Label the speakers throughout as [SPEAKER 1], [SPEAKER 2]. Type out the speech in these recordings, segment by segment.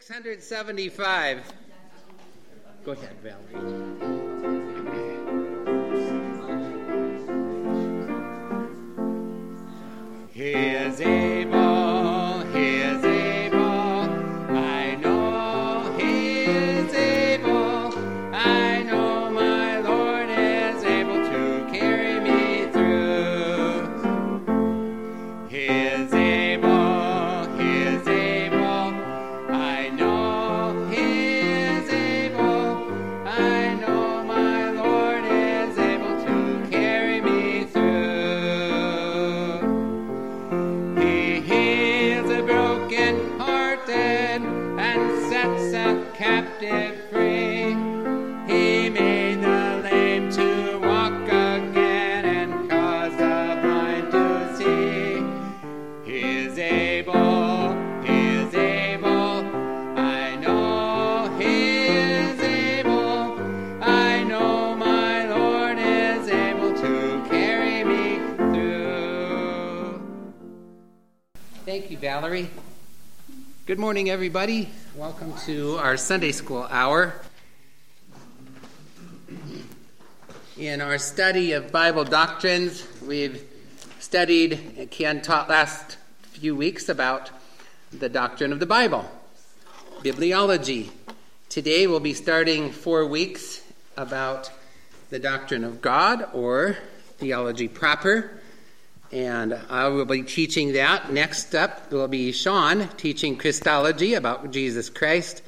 [SPEAKER 1] 675. Go ahead, Valerie. He Valerie. Good morning, everybody. Welcome to our Sunday School hour. In our study of Bible doctrines, we've studied, and Ken taught last few weeks about the doctrine of the Bible, bibliology. Today we'll be starting four weeks about the doctrine of God or theology proper. And I will be teaching that. Next up will be Sean teaching Christology about Jesus Christ.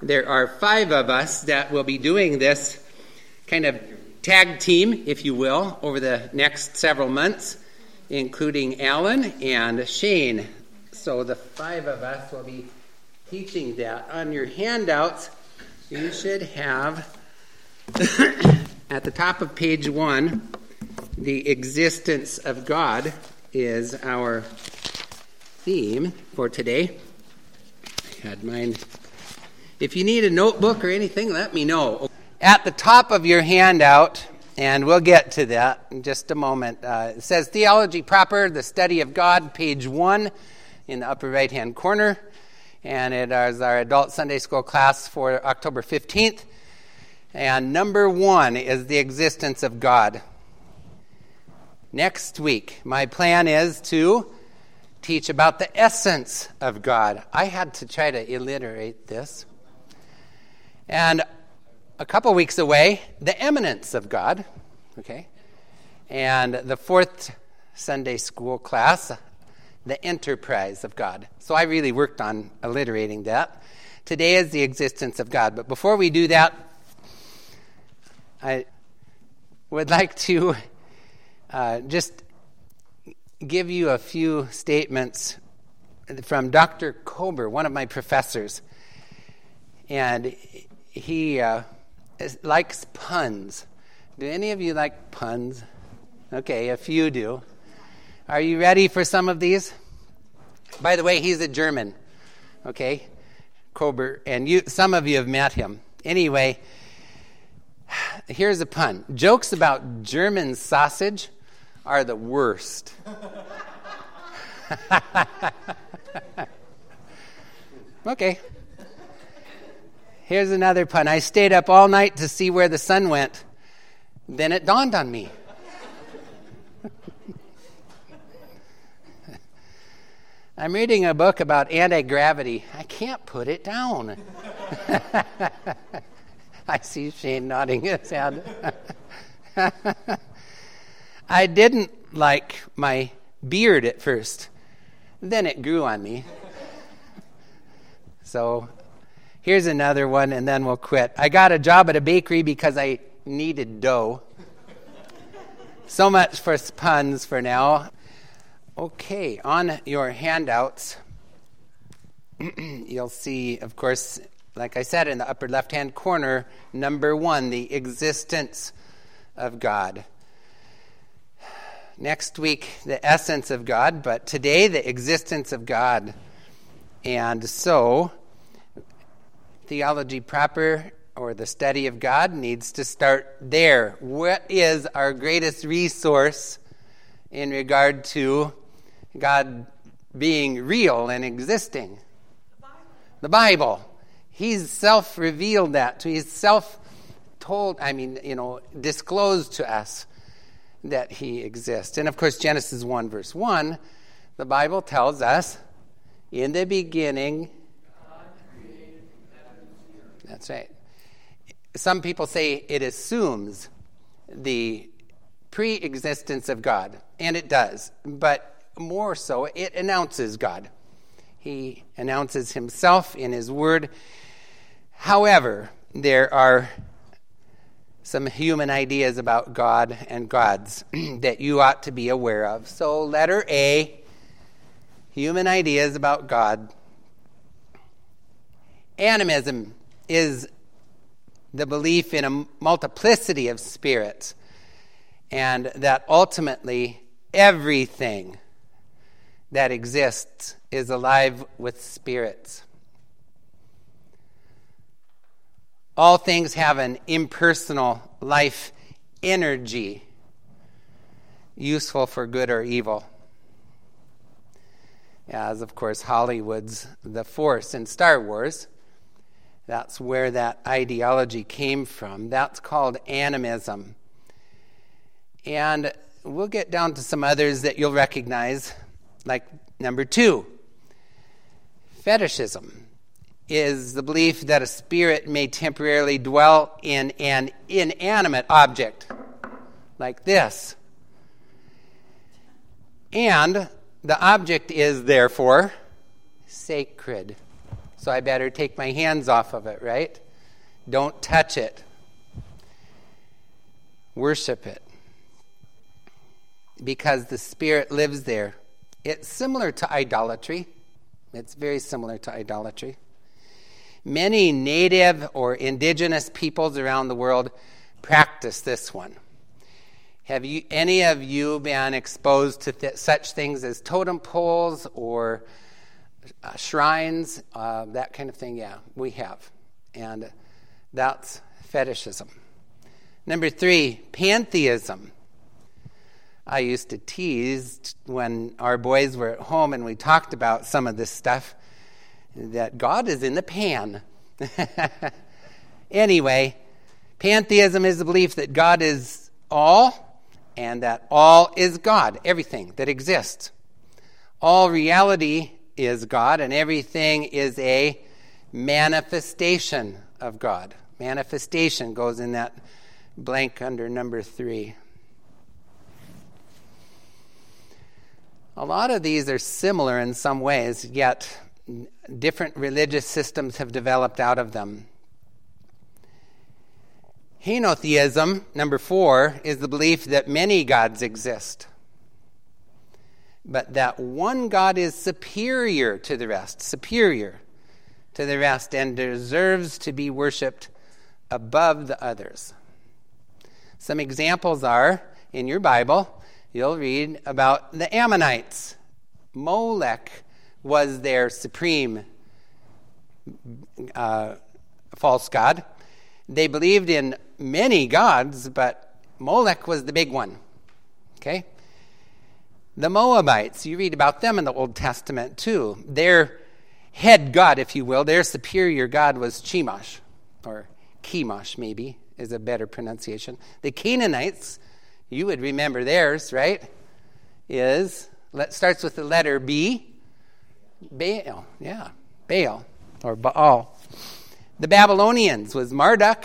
[SPEAKER 1] There are five of us that will be doing this kind of tag team, if you will, over the next several months, including Alan and Shane. So the five of us will be teaching that. On your handouts, you should have at the top of page one the existence of God is our theme for today. I had mine. If you need a notebook or anything, let me know. At the top of your handout, and we'll get to that in just a moment, uh, it says Theology Proper, the Study of God, page one in the upper right hand corner. And it is our adult Sunday school class for October 15th. And number one is the existence of God next week. My plan is to teach about the essence of God. I had to try to alliterate this. And a couple weeks away, the eminence of God. Okay? And the fourth Sunday school class, the enterprise of God. So I really worked on alliterating that. Today is the existence of God. But before we do that, I would like to uh, just give you a few statements from Dr. Kober, one of my professors. And he uh, likes puns. Do any of you like puns? Okay, a few do. Are you ready for some of these? By the way, he's a German, okay? Kober, and you, some of you have met him. Anyway, here's a pun jokes about German sausage are the worst. okay. Here's another pun. I stayed up all night to see where the sun went. Then it dawned on me. I'm reading a book about anti gravity. I can't put it down. I see Shane nodding his head. I didn't like my beard at first, then it grew on me. So here's another one, and then we'll quit. I got a job at a bakery because I needed dough. So much for puns for now. Okay, on your handouts, you'll see, of course, like I said, in the upper left hand corner, number one, the existence of God. Next week, the essence of God, but today, the existence of God. And so, theology proper or the study of God needs to start there. What is our greatest resource in regard to God being real and existing? the Bible. He's self revealed that to He's self told, I mean, you know, disclosed to us that He exists. And of course, Genesis 1, verse 1, the Bible tells us, in the beginning, God created that's right. Some people say it assumes the pre existence of God, and it does, but more so, it announces God. He announces himself in his word. However, there are some human ideas about God and gods that you ought to be aware of. So, letter A human ideas about God. Animism is the belief in a multiplicity of spirits, and that ultimately everything that exists is alive with spirits. All things have an impersonal life energy, useful for good or evil. As, of course, Hollywood's The Force in Star Wars that's where that ideology came from. That's called animism. And we'll get down to some others that you'll recognize, like number two fetishism is the belief that a spirit may temporarily dwell in an inanimate object, like this. And the object is therefore sacred. So I better take my hands off of it, right? Don't touch it. Worship it. Because the Spirit lives there. It's similar to idolatry. It's very similar to idolatry. Many native or indigenous peoples around the world practice this one. Have you, any of you been exposed to th- such things as totem poles or uh, shrines, uh, that kind of thing, yeah, we have. And that's fetishism. Number three, pantheism. I used to tease when our boys were at home and we talked about some of this stuff that God is in the pan. anyway, pantheism is the belief that God is all and that all is God, everything that exists. All reality is God, and everything is a manifestation of God. Manifestation goes in that blank under number three. A lot of these are similar in some ways, yet different religious systems have developed out of them. Henotheism, number four, is the belief that many gods exist but that one God is superior to the rest, superior to the rest, and deserves to be worshiped above the others. Some examples are in your Bible, you'll read about the Ammonites. Molech was their supreme uh, false god. They believed in many gods, but Molech was the big one. Okay? The Moabites, you read about them in the Old Testament too. Their head god, if you will, their superior god was Chemosh, or Chemosh, maybe, is a better pronunciation. The Canaanites, you would remember theirs, right? Is, starts with the letter B. Baal, yeah, Baal, or Baal. The Babylonians was Marduk,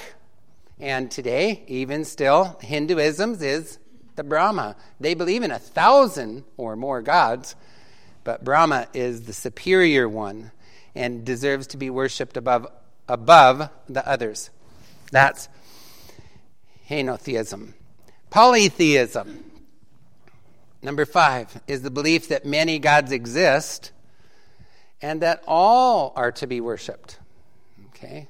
[SPEAKER 1] and today, even still, Hinduism is the Brahma. They believe in a thousand or more gods, but Brahma is the superior one and deserves to be worshipped above, above the others. That's henotheism. Polytheism. Number five is the belief that many gods exist and that all are to be worshiped. Okay?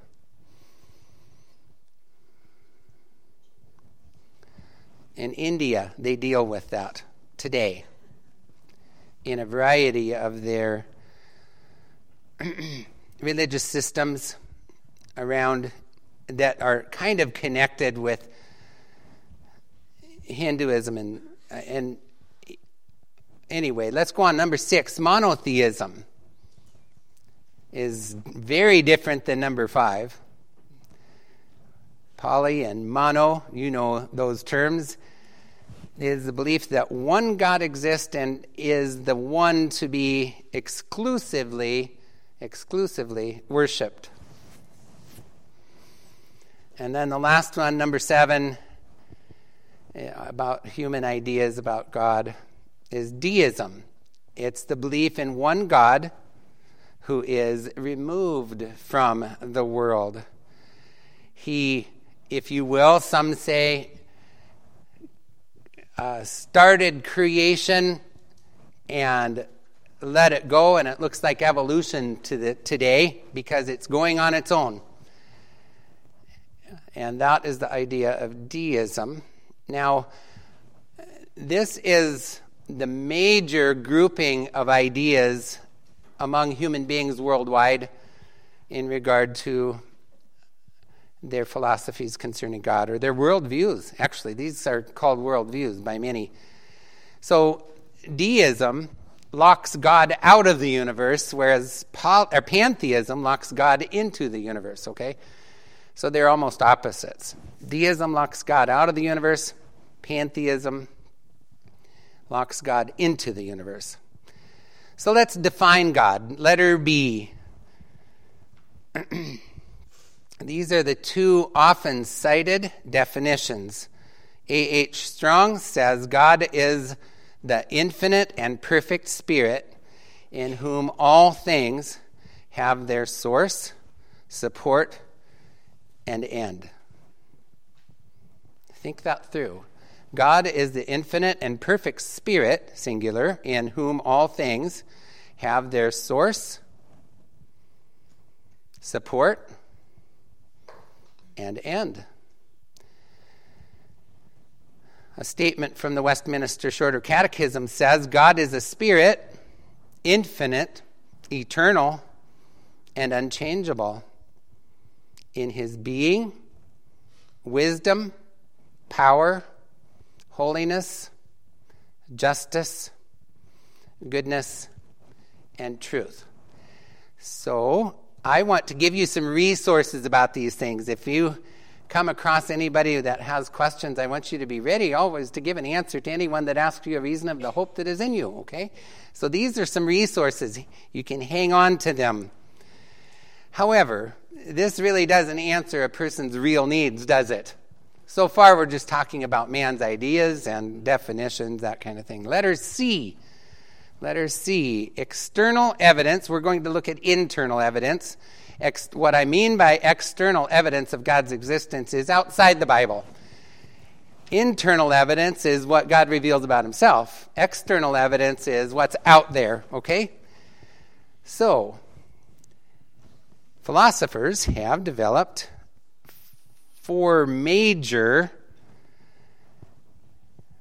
[SPEAKER 1] In India, they deal with that today in a variety of their religious systems around that are kind of connected with Hinduism and uh, and anyway, let's go on number 6, monotheism. Is very different than number five. Poly and mono, you know those terms, is the belief that one God exists and is the one to be exclusively, exclusively worshipped. And then the last one, number seven, eh, about human ideas about God, is deism. It's the belief in one God who is removed from the world. He, if you will, some say, uh, started creation and let it go, and it looks like evolution to the, today because it's going on its own. And that is the idea of deism. Now, this is the major grouping of ideas among human beings worldwide in regard to their philosophies concerning God or their worldviews. Actually, these are called worldviews by many. So, deism locks God out of the universe, whereas poly- or pantheism locks God into the universe, okay? So they're almost opposites. Deism locks God out of the universe, pantheism locks God into the universe. So let's define God. Letter B. These are the two often cited definitions. A.H. Strong says God is the infinite and perfect Spirit in whom all things have their source, support, and end. Think that through. God is the infinite and perfect Spirit, singular, in whom all things have their source, support, and end. A statement from the Westminster Shorter Catechism says God is a spirit, infinite, eternal, and unchangeable in his being, wisdom, power, holiness, justice, goodness, and truth. So, I want to give you some resources about these things. If you come across anybody that has questions, I want you to be ready always to give an answer to anyone that asks you a reason of the hope that is in you, okay? So these are some resources. You can hang on to them. However, this really doesn't answer a person's real needs, does it? So far, we're just talking about man's ideas and definitions, that kind of thing. Letter C. Letter C. External evidence. We're going to look at internal evidence. Ex- what I mean by external evidence of God's existence is outside the Bible. Internal evidence is what God reveals about himself. External evidence is what's out there, okay? So, philosophers have developed four major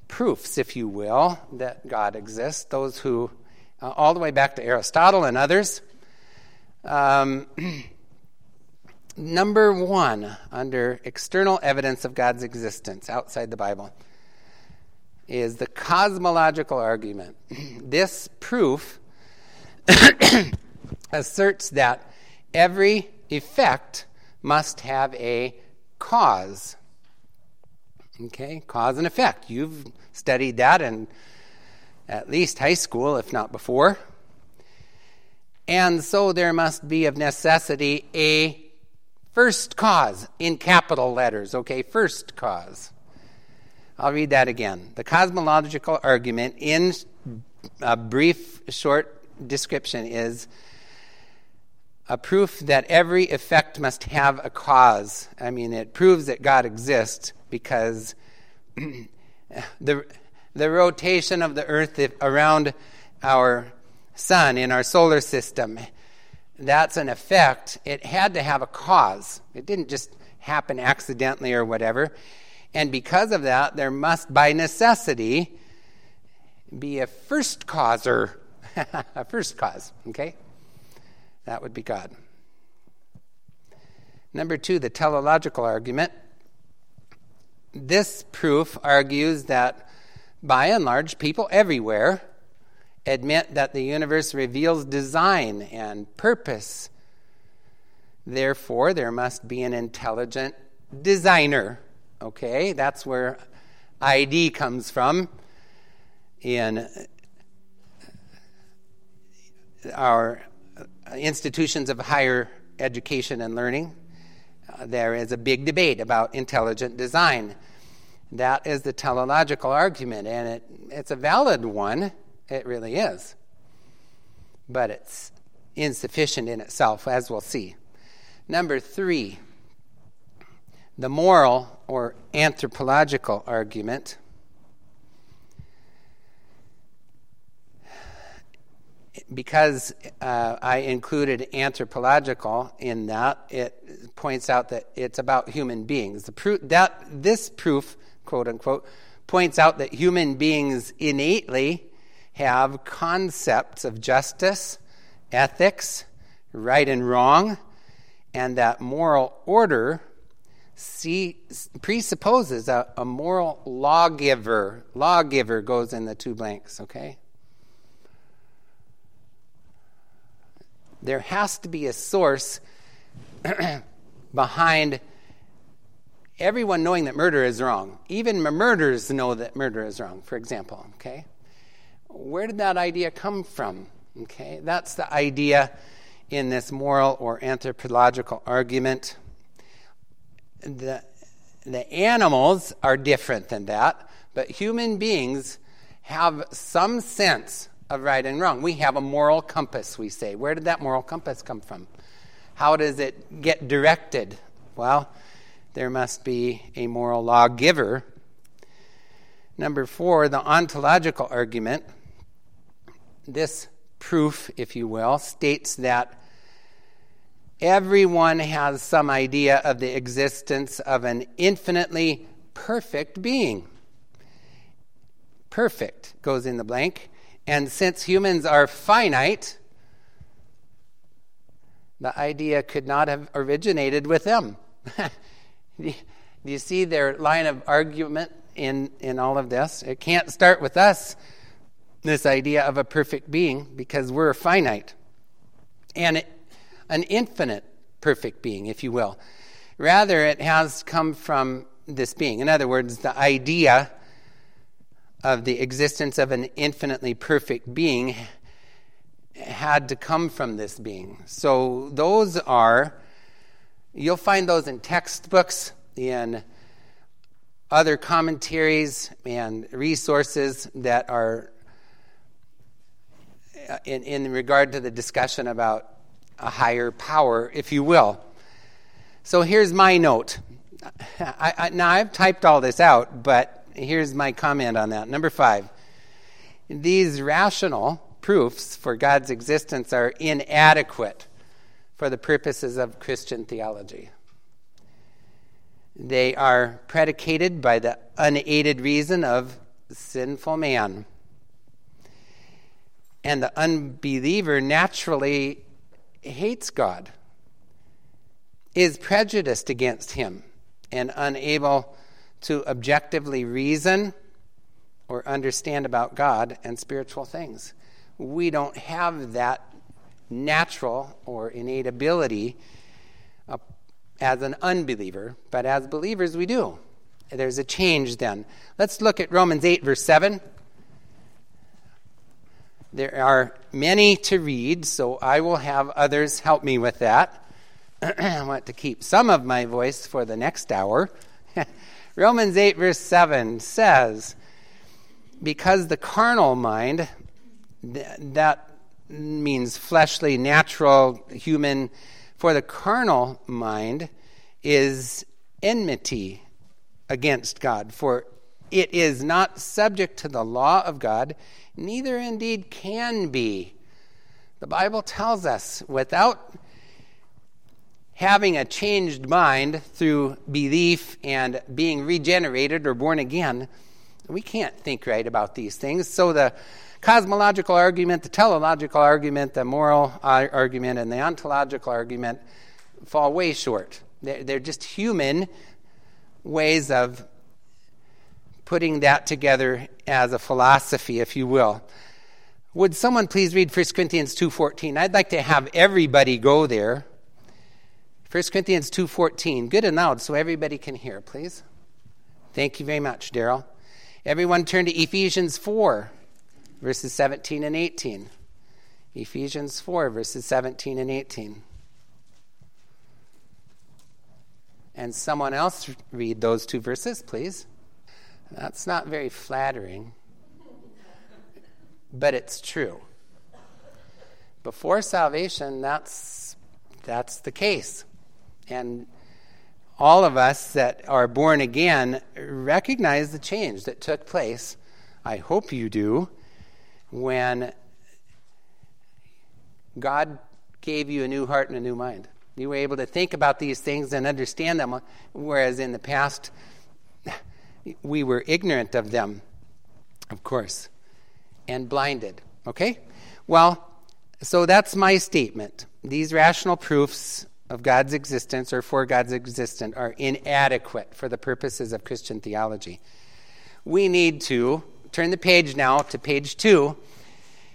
[SPEAKER 1] proofs, if you will, that God exists. Those who, uh, all the way back to Aristotle and others. Um, number one, under external evidence of God's existence outside the Bible, is the cosmological argument. this proof asserts that every effect must have a cause. Okay, cause and effect. You've studied that in at least high school, if not before. And so there must be of necessity a first cause in capital letters. Okay, first cause. I'll read that again. The cosmological argument, in a brief, short description, is a proof that every effect must have a cause. I mean, it proves that God exists because the, the rotation of the earth around our sun in our solar system, that's an effect. It had to have a cause. It didn't just happen accidentally or whatever. And because of that, there must, by necessity, be a first causer, a first cause, okay? That would be God. Number two, the teleological argument. This proof argues that by and large, people everywhere admit that the universe reveals design and purpose Therefore, there must be an intelligent designer. Okay, that's where ID comes from in our institutions of higher education and learning. Uh, there is a big debate about intelligent design. That is the teleological argument, and it, it's a valid one. It really is. But it's insufficient in itself, as we'll see. Number three, the moral or anthropological argument. Because uh, I included anthropological in that, it points out that it's about human beings. The proof, that this proof, quote unquote, points out that human beings innately have concepts of justice, ethics, right and wrong, and that moral order see, presupposes a, a moral lawgiver. Lawgiver goes in the two blanks, okay? There has to be a source behind everyone knowing that murder is wrong. Even murderers know that murder is wrong, for example, okay? Where did that idea come from? Okay, that's the idea in this moral or anthropological argument. The, the animals are different than that, but human beings have some sense of right and wrong. We have a moral compass, we say. Where did that moral compass come from? How does it get directed? Well, there must be a moral lawgiver. Number four, the ontological argument. This proof, if you will, states that everyone has some idea of the existence of an infinitely perfect being. Perfect goes in the blank. And since humans are finite, the idea could not have originated with them. Do you see their line of argument in, in all of this? It can't start with us, this idea of a perfect being, because we're finite. And it, an infinite perfect being, if you will. Rather, it has come from this being. In other words, the idea of the existence of an infinitely perfect being had to come from this being. So, those are, you'll find those in textbooks, in other commentaries, and resources that are uh, in, in regard to the discussion about a higher power, if you will. So here's my note. I, I, now, I've typed all this out, but here's my comment on that. Number five these rational proofs for God's existence are inadequate for the purposes of Christian theology. They are predicated by the unaided reason of sinful man. And the unbeliever naturally hates God, is prejudiced against Him, and unable to objectively reason or understand about God and spiritual things. We don't have that natural or innate ability uh, as an unbeliever, but as believers we do. There's a change then. Let's look at Romans 8, verse 7. There are many to read, so I will have others help me with that. I want to keep some of my voice for the next hour. Romans 8, verse 7 says, Because the carnal mind, that means fleshly, natural, human, for the carnal mind is enmity against God, for it is not subject to the law of God neither indeed can be. The Bible tells us without having a changed mind through belief and being regenerated or born again, we can't think right about these things. So the cosmological argument, the teleological argument, the moral uh, argument, and the ontological argument fall way short. They're, they're just human ways of putting that together as a philosophy, if you will. Would someone please read 1 Corinthians 2:14? I'd like to have everybody go there. 1 Corinthians 2:14. Good and loud so everybody can hear, please. Thank you very much, Daryl. Everyone turn to Ephesians 4, verses 17 and 18. Ephesians 4, verses 17 and 18. And someone else read those two verses, please. That's not very flattering, but it's true. Before salvation, that's, that's the case. And all of us that are born again recognize the change that took place. I hope you do when God gave you a new heart and a new mind. You were able to think about these things and understand them, whereas in the past, we were ignorant of them, of course, and blinded. Okay? Well, so that's my statement. These rational proofs of God's existence or for God's existence are inadequate for the purposes of Christian theology. We need to turn the page now to page two,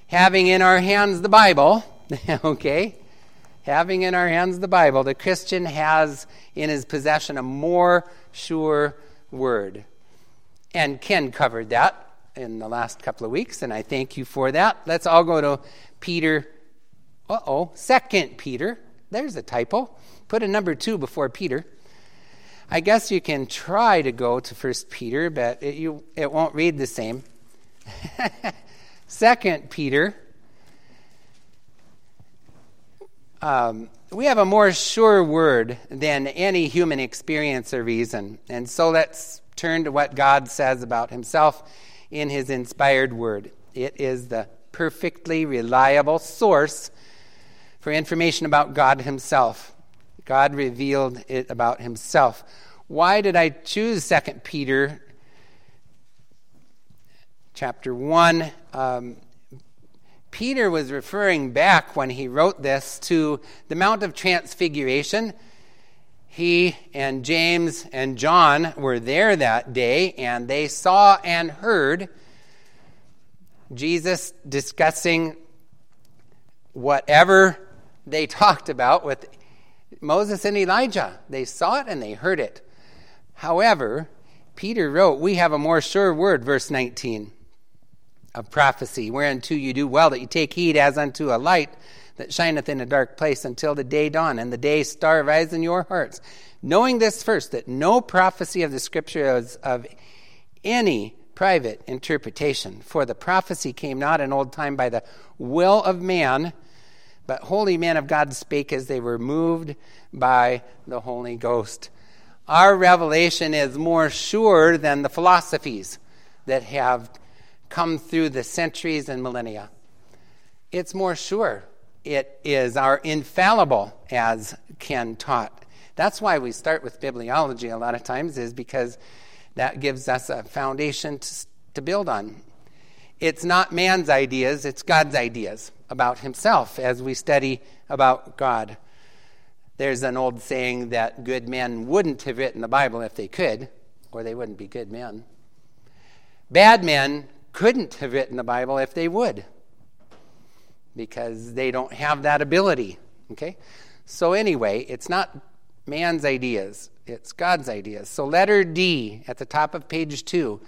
[SPEAKER 1] having in our hands the Bible, okay? Having in our hands the Bible, the Christian has in his possession a more sure word. And Ken covered that in the last couple of weeks, and I thank you for that. Let's all go to Peter. Uh oh, Second Peter there's a typo. Put a number two before Peter. I guess you can try to go to First Peter, but it, you, it won't read the same. Second Peter. Um, we have a more sure word than any human experience or reason. And so let's turn to what God says about himself in his inspired word. It is the perfectly reliable source for information about God Himself. God revealed it about Himself. Why did I choose 2 Peter chapter 1? Um, Peter was referring back when he wrote this to the Mount of Transfiguration. He and James and John were there that day, and they saw and heard Jesus discussing whatever they talked about with Moses and Elijah. They saw it and they heard it. However, Peter wrote, We have a more sure word, verse 19 of prophecy, whereunto you do well that you take heed as unto a light that shineth in a dark place until the day dawn and the day star rise in your hearts. Knowing this first, that no prophecy of the scripture is of any private interpretation. For the prophecy came not in old time by the will of man, but holy men of God spake as they were moved by the Holy Ghost. Our revelation is more sure than the philosophies that have come through the centuries and millennia. It's more sure. It is our infallible, as Ken taught. That's why we start with bibliology a lot of times, is because that gives us a foundation to, to build on. It's not man's ideas, it's God's ideas about himself as we study about God. There's an old saying that good men wouldn't have written the Bible if they could, or they wouldn't be good men. Bad men couldn't have written the Bible if they would, because they don't have that ability. Okay? So, anyway, it's not man's ideas, it's God's ideas. So, letter D at the top of page two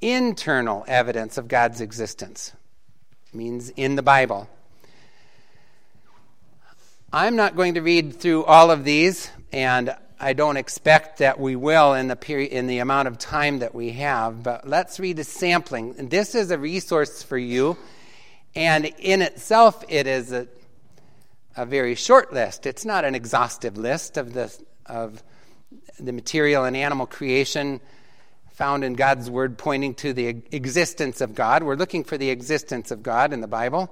[SPEAKER 1] internal evidence of God's existence. Means in the Bible. I'm not going to read through all of these, and I don't expect that we will in the period in the amount of time that we have, but let's read a sampling. This is a resource for you, and in itself it is a, a very short list. It's not an exhaustive list of the of the material and animal creation found in God's Word pointing to the existence of God. We're looking for the existence of God in the Bible.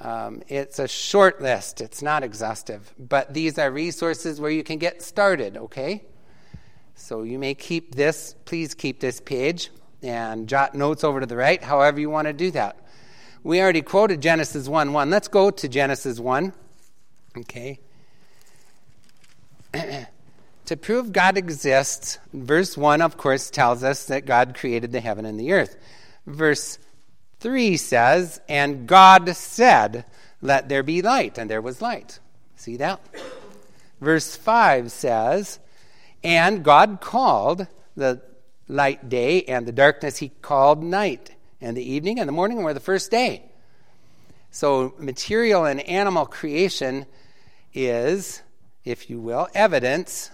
[SPEAKER 1] Um, it's a short list, it's not exhaustive, but these are resources where you can get started, okay? So you may keep this, please keep this page and jot notes over to the right, however you want to do that. We already quoted Genesis 1 1. Let's go to Genesis 1, okay? To prove God exists, verse 1, of course, tells us that God created the heaven and the earth. Verse 3 says, And God said, Let there be light, and there was light. See that? Verse 5 says, And God called the light day, and the darkness he called night, and the evening and the morning were the first day. So, material and animal creation is, if you will, evidence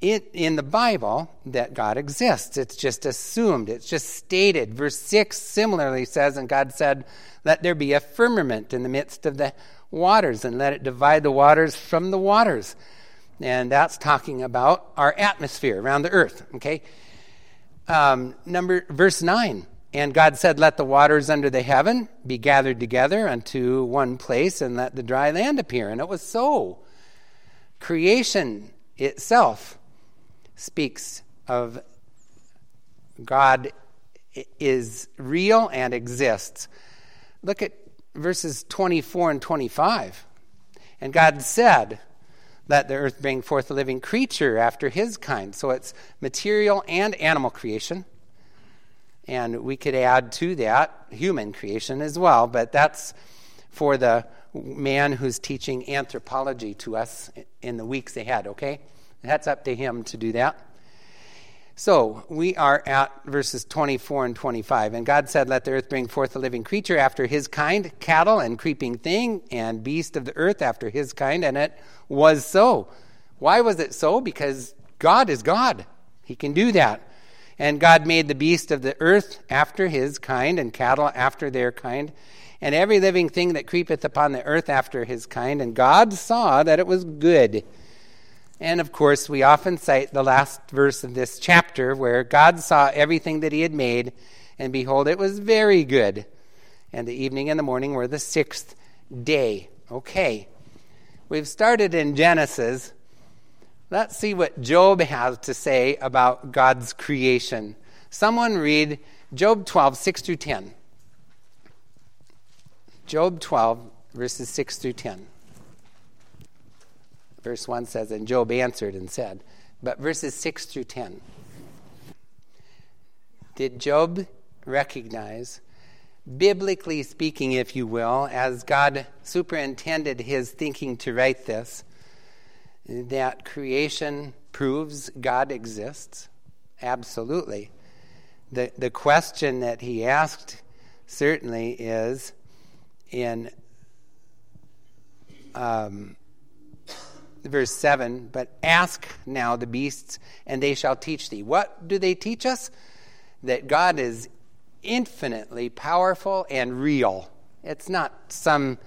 [SPEAKER 1] in, in the Bible that God exists. It's just assumed, it's just stated. Verse 6 similarly says, And God said, Let there be a firmament in the midst of the waters, and let it divide the waters from the waters. And that's talking about our atmosphere around the earth. Okay? Um, number verse 9. And God said, Let the waters under the heaven be gathered together unto one place, and let the dry land appear. And it was so. Creation itself speaks of God is real and exists. Look at verses 24 and 25. And God said, Let the earth bring forth a living creature after his kind. So it's material and animal creation. And we could add to that human creation as well, but that's for the man who's teaching anthropology to us in the weeks ahead, okay? That's up to him to do that. So we are at verses 24 and 25. And God said, Let the earth bring forth a living creature after his kind, cattle and creeping thing, and beast of the earth after his kind. And it was so. Why was it so? Because God is God. He can do that. And God made the beast of the earth after his kind, and cattle after their kind, and every living thing that creepeth upon the earth after his kind. And God saw that it was good. And of course, we often cite the last verse of this chapter where God saw everything that he had made, and behold, it was very good. And the evening and the morning were the sixth day. Okay. We've started in Genesis. Let's see what Job has to say about God's creation. Someone read Job 12, 6 through 10. Job 12, verses 6 through 10. Verse 1 says, And Job answered and said, but verses 6 through 10. Did Job recognize, biblically speaking, if you will, as God superintended his thinking to write this, that creation proves God exists? Absolutely. The, the question that he asked certainly is in um, verse 7 But ask now the beasts, and they shall teach thee. What do they teach us? That God is infinitely powerful and real. It's not some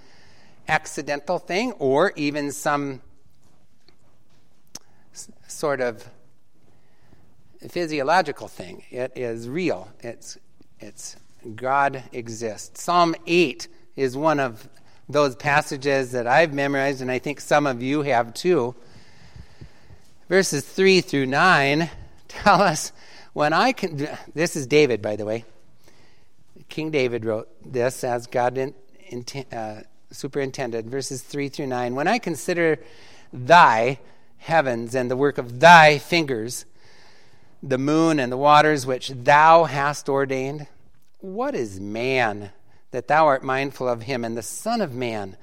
[SPEAKER 1] accidental thing or even some sort of physiological thing. It is real. It's, it's God exists. Psalm 8 is one of those passages that I've memorized, and I think some of you have too. Verses 3 through 9 tell us when I can. This is David, by the way. King David wrote this as God in, in, uh, superintended. Verses 3 through 9. When I consider thy heavens and the work of thy fingers, the moon and the waters which thou hast ordained, what is man? That thou art mindful of him, and the Son of Man,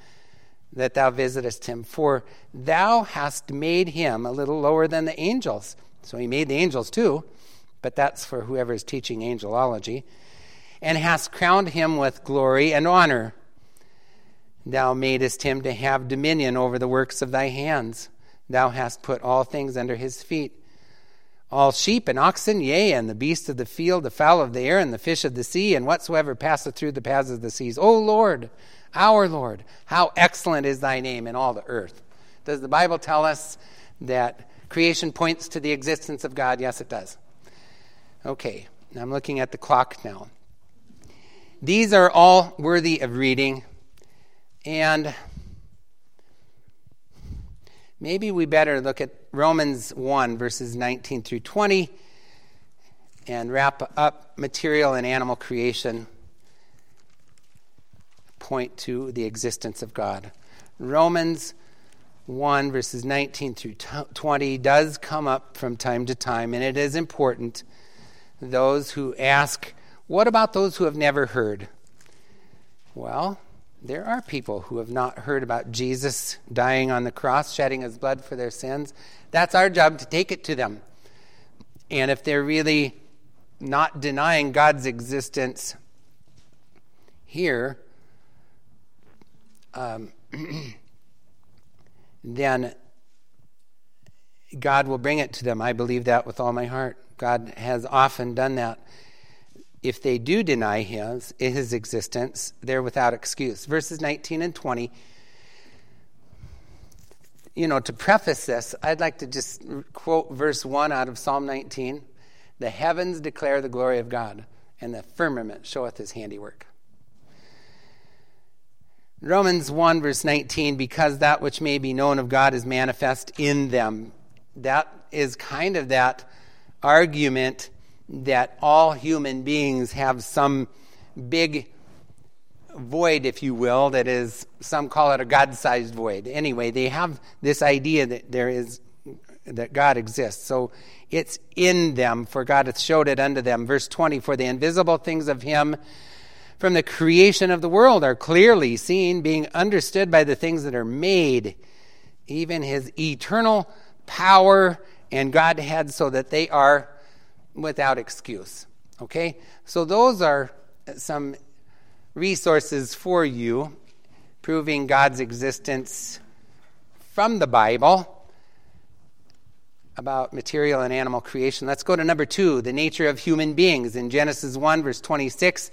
[SPEAKER 1] that thou visitest him. For thou hast made him a little lower than the angels. So he made the angels too, but that's for whoever is teaching angelology. And hast crowned him with glory and honor. Thou madest him to have dominion over the works of thy hands. Thou hast put all things under his feet all sheep and oxen, yea, and the beasts of the field, the fowl of the air, and the fish of the sea, and whatsoever passeth through the paths of the seas. O Lord, our Lord, how excellent is thy name in all the earth. Does the Bible tell us that creation points to the existence of God? Yes, it does. Okay, I'm looking at the clock now. These are all worthy of reading, and maybe we better look at Romans 1, verses 19 through 20, and wrap up material and animal creation, point to the existence of God. Romans 1, verses 19 through 20, does come up from time to time, and it is important. Those who ask, What about those who have never heard? Well, there are people who have not heard about Jesus dying on the cross, shedding his blood for their sins. That's our job to take it to them. And if they're really not denying God's existence here, um, then God will bring it to them. I believe that with all my heart. God has often done that if they do deny his, his existence, they're without excuse. Verses 19 and 20. You know, to preface this, I'd like to just quote verse 1 out of Psalm 19 The heavens declare the glory of God, and the firmament showeth his handiwork. Romans 1, verse 19, because that which may be known of God is manifest in them. That is kind of that argument that all human beings have some big void, if you will, that is, some call it a God sized void. Anyway, they have this idea that there is, that God exists. So it's in them, for God hath showed it unto them. Verse 20, for the invisible things of Him from the creation of the world are clearly seen, being understood by the things that are made, even His eternal power and Godhead, so that they are without excuse. Okay? So those are some resources for you proving God's existence from the Bible about material and animal creation. Let's go to number two the nature of human beings. In Genesis 1, verse 26,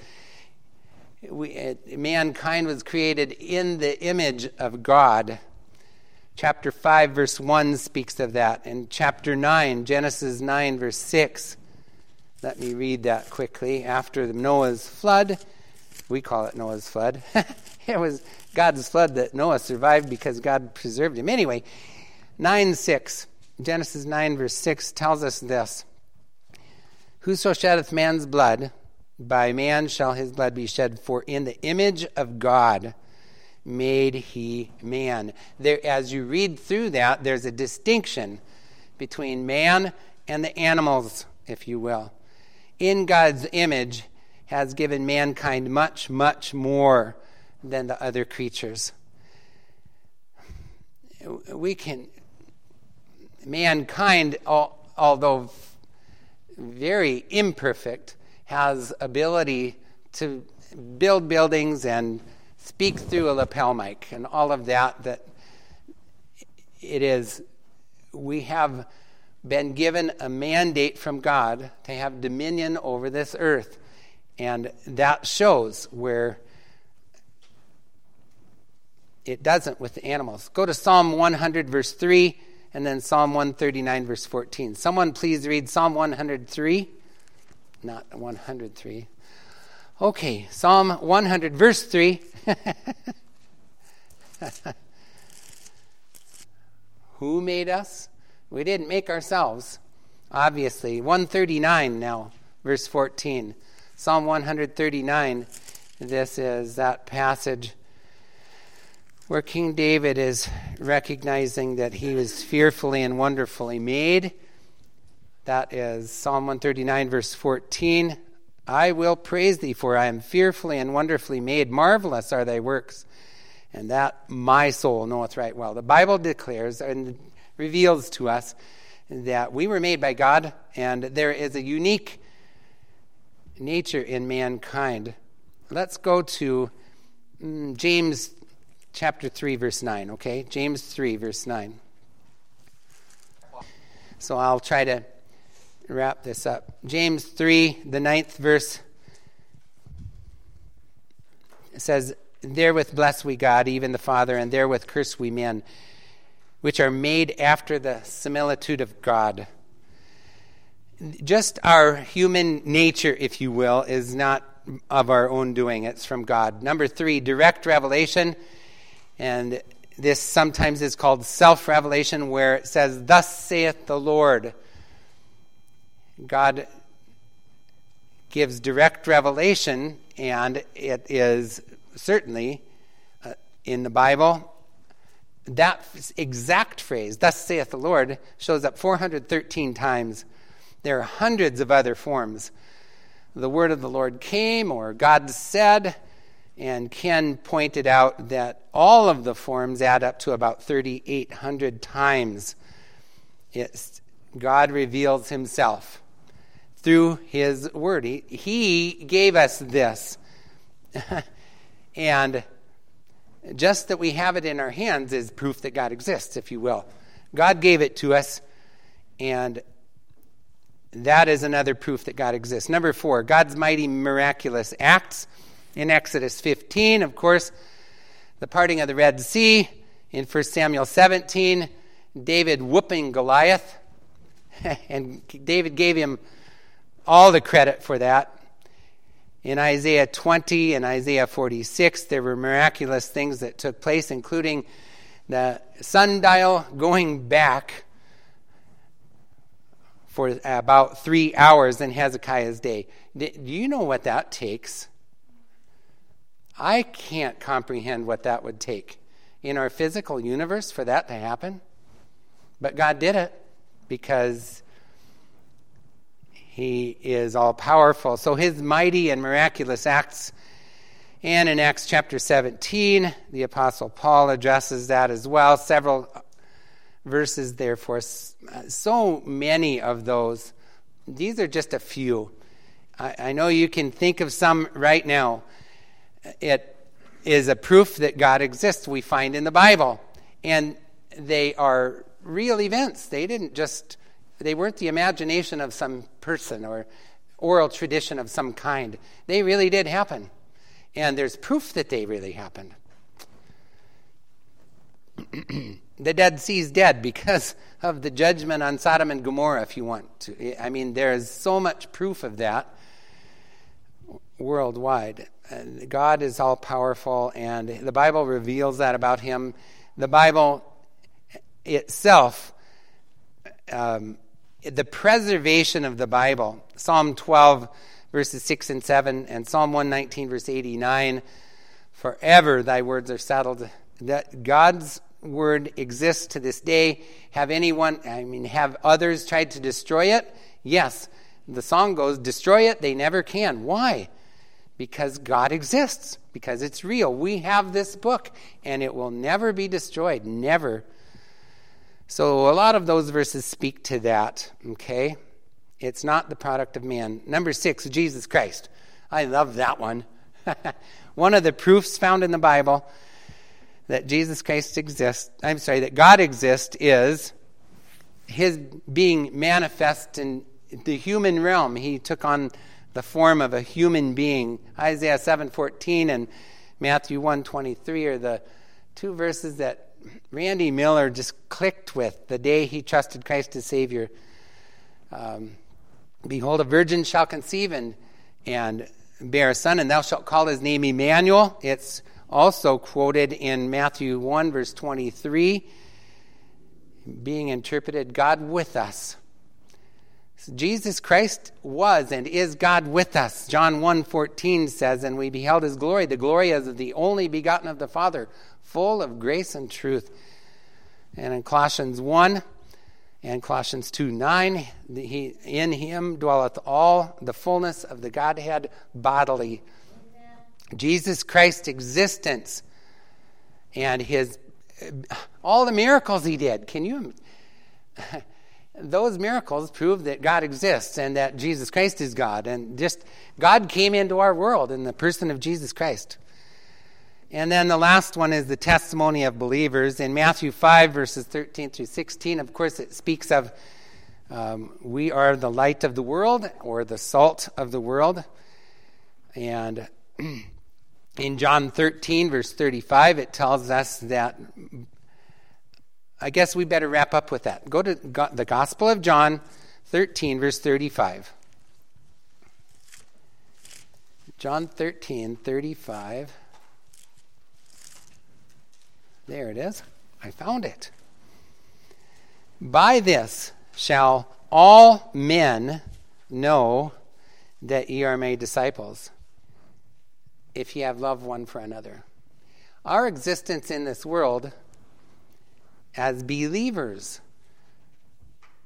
[SPEAKER 1] we, uh, mankind was created in the image of God. Chapter 5, verse 1 speaks of that. And chapter 9, Genesis 9, verse 6, let me read that quickly. After Noah's flood, we call it Noah's flood. it was God's flood that Noah survived because God preserved him. Anyway, 9 6, Genesis 9, verse 6 tells us this Whoso sheddeth man's blood, by man shall his blood be shed, for in the image of God made he man. There, as you read through that, there's a distinction between man and the animals, if you will in God's image has given mankind much, much more than the other creatures. We can, mankind, although very imperfect, has ability to build buildings and speak through a lapel mic and all of that that it is we have been given a mandate from God to have dominion over this earth. And that shows where it doesn't with the animals. Go to Psalm 100, verse 3, and then Psalm 139, verse 14. Someone please read Psalm 103. Not 103. Okay, Psalm 100, verse 3. Who made us? We didn't make ourselves, obviously. 139 now, verse 14. Psalm 139. This is that passage where King David is recognizing that he was fearfully and wonderfully made. That is Psalm 139, verse 14. I will praise thee, for I am fearfully and wonderfully made. Marvelous are thy works, and that my soul knoweth right well. The Bible declares, and reveals to us that we were made by God and there is a unique nature in mankind. Let's go to mm, James chapter 3, verse 9, okay? James 3, verse 9. So I'll try to wrap this up. James 3, the ninth verse says, Therewith bless we God, even the Father, and therewith curse we men which are made after the similitude of God. Just our human nature, if you will, is not of our own doing, it's from God. Number three, direct revelation. And this sometimes is called self revelation, where it says, Thus saith the Lord. God gives direct revelation, and it is certainly uh, in the Bible that exact phrase, thus saith the Lord, shows up 413 times. There are hundreds of other forms. The word of the Lord came, or God said, And Ken pointed out that all of the forms add up to about 3,800 times. It's, God reveals himself through his word. He, he gave us this. and just that we have it in our hands is proof that God exists, if you will. God gave it to us, and that is another proof that God exists. Number four, God's mighty miraculous acts in Exodus 15, of course, the parting of the Red Sea. In 1 Samuel 17, David whooping Goliath. and David gave him all the credit for that. In Isaiah 20 and Isaiah 46, there were miraculous things that took place, including the sundial going back for about three hours in Hezekiah's day. Do you know what that takes? I can't comprehend what that would take in our physical universe for that to happen. But God did it because He is all powerful. So His mighty and miraculous acts. And in Acts chapter 17, the Apostle Paul addresses that as well. Several verses, therefore, so many of those. These are just a few. I, I know you can think of some right now it is a proof that God exists, we find in the Bible. And they are real events. They didn't just, they weren't the imagination of some person or oral tradition of some kind. They really did happen. And there's proof that they really happened. the Dead Sea is dead because of the judgment on Sodom and Gomorrah, if you want to. I mean, there is so much proof of that worldwide. God is all powerful, and the Bible reveals that about Him. The Bible itself, um, the preservation of the Bible, Psalm 12, verses 6 and 7, and Psalm 119, verse 89, forever thy words are settled. That God's word exists to this day. Have anyone, I mean, have others tried to destroy it? Yes. The song goes, destroy it, they never can. Why? because God exists, because it's real. We have this book, and it will never be destroyed. Never. So, a lot of those verses speak to that, okay? It's not the product of man. Number six, Jesus Christ. I love that one. one of the proofs found in the Bible that Jesus Christ exists, I'm sorry, that God exists is his being manifest in the human realm. He took on the form of a human being. Isaiah 7:14 and Matthew 1:23 are the two verses that Randy Miller just clicked with the day he trusted Christ as Savior. Um, Behold, a virgin shall conceive and, and bear a son, and thou shalt call his name Emmanuel. It's also quoted in Matthew 1, verse 23, being interpreted God with us. Jesus Christ was and is God with us. John 1:14 says, "And we beheld his glory, the glory as of the only begotten of the Father, full of grace and truth." And in Colossians 1 and Colossians 2 9, he, in him dwelleth all the fullness of the Godhead bodily. Amen. Jesus Christ's existence and his all the miracles he did. Can you those miracles prove that God exists and that Jesus Christ is God. And just God came into our world in the person of Jesus Christ. And then the last one is the testimony of believers. In Matthew 5, verses 13 through 16, of course, it speaks of um, we are the light of the world or the salt of the world. And in John 13, verse 35, it tells us that I guess we better wrap up with that. Go to the Gospel of John 13, verse 35. John 13, 35. There it is. I found it. By this shall all men know that ye are made disciples, if ye have love one for another. Our existence in this world as believers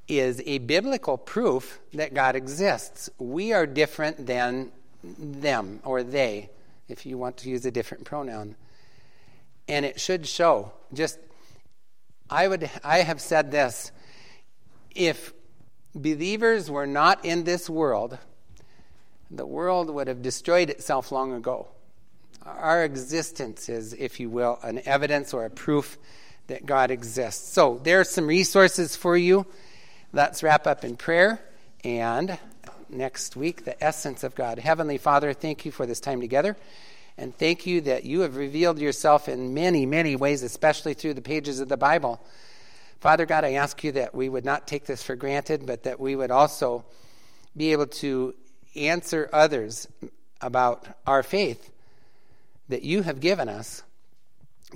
[SPEAKER 1] is a biblical proof that God exists. We are different than them or they. if you want to use a different pronoun. And it should show. Just, I would, I have said this if believers were not in this world, the world would have destroyed itself long ago. Our existence is, if you will, an evidence or a proof that God exists. So, there are some resources for you. Let's wrap up in prayer and next week, the essence of God. Heavenly Father, thank you for this time together. And thank you that you have revealed yourself in many, many ways, especially through the pages of the Bible. Father God, I ask you that we would not take this for granted, but that we would also be able to answer others about our faith that you have given us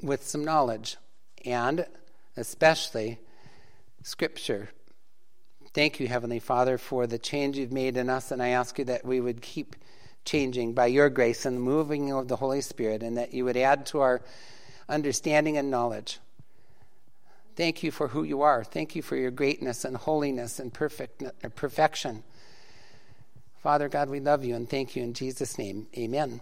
[SPEAKER 1] with some knowledge and especially Scripture Thank you, Heavenly Father, for the change you've made in us, and I ask you that we would keep changing by your grace and the moving of the Holy Spirit, and that you would add to our understanding and knowledge. Thank you for who you are. Thank you for your greatness and holiness and perfect, perfection. Father God, we love you and thank you in Jesus' name. Amen.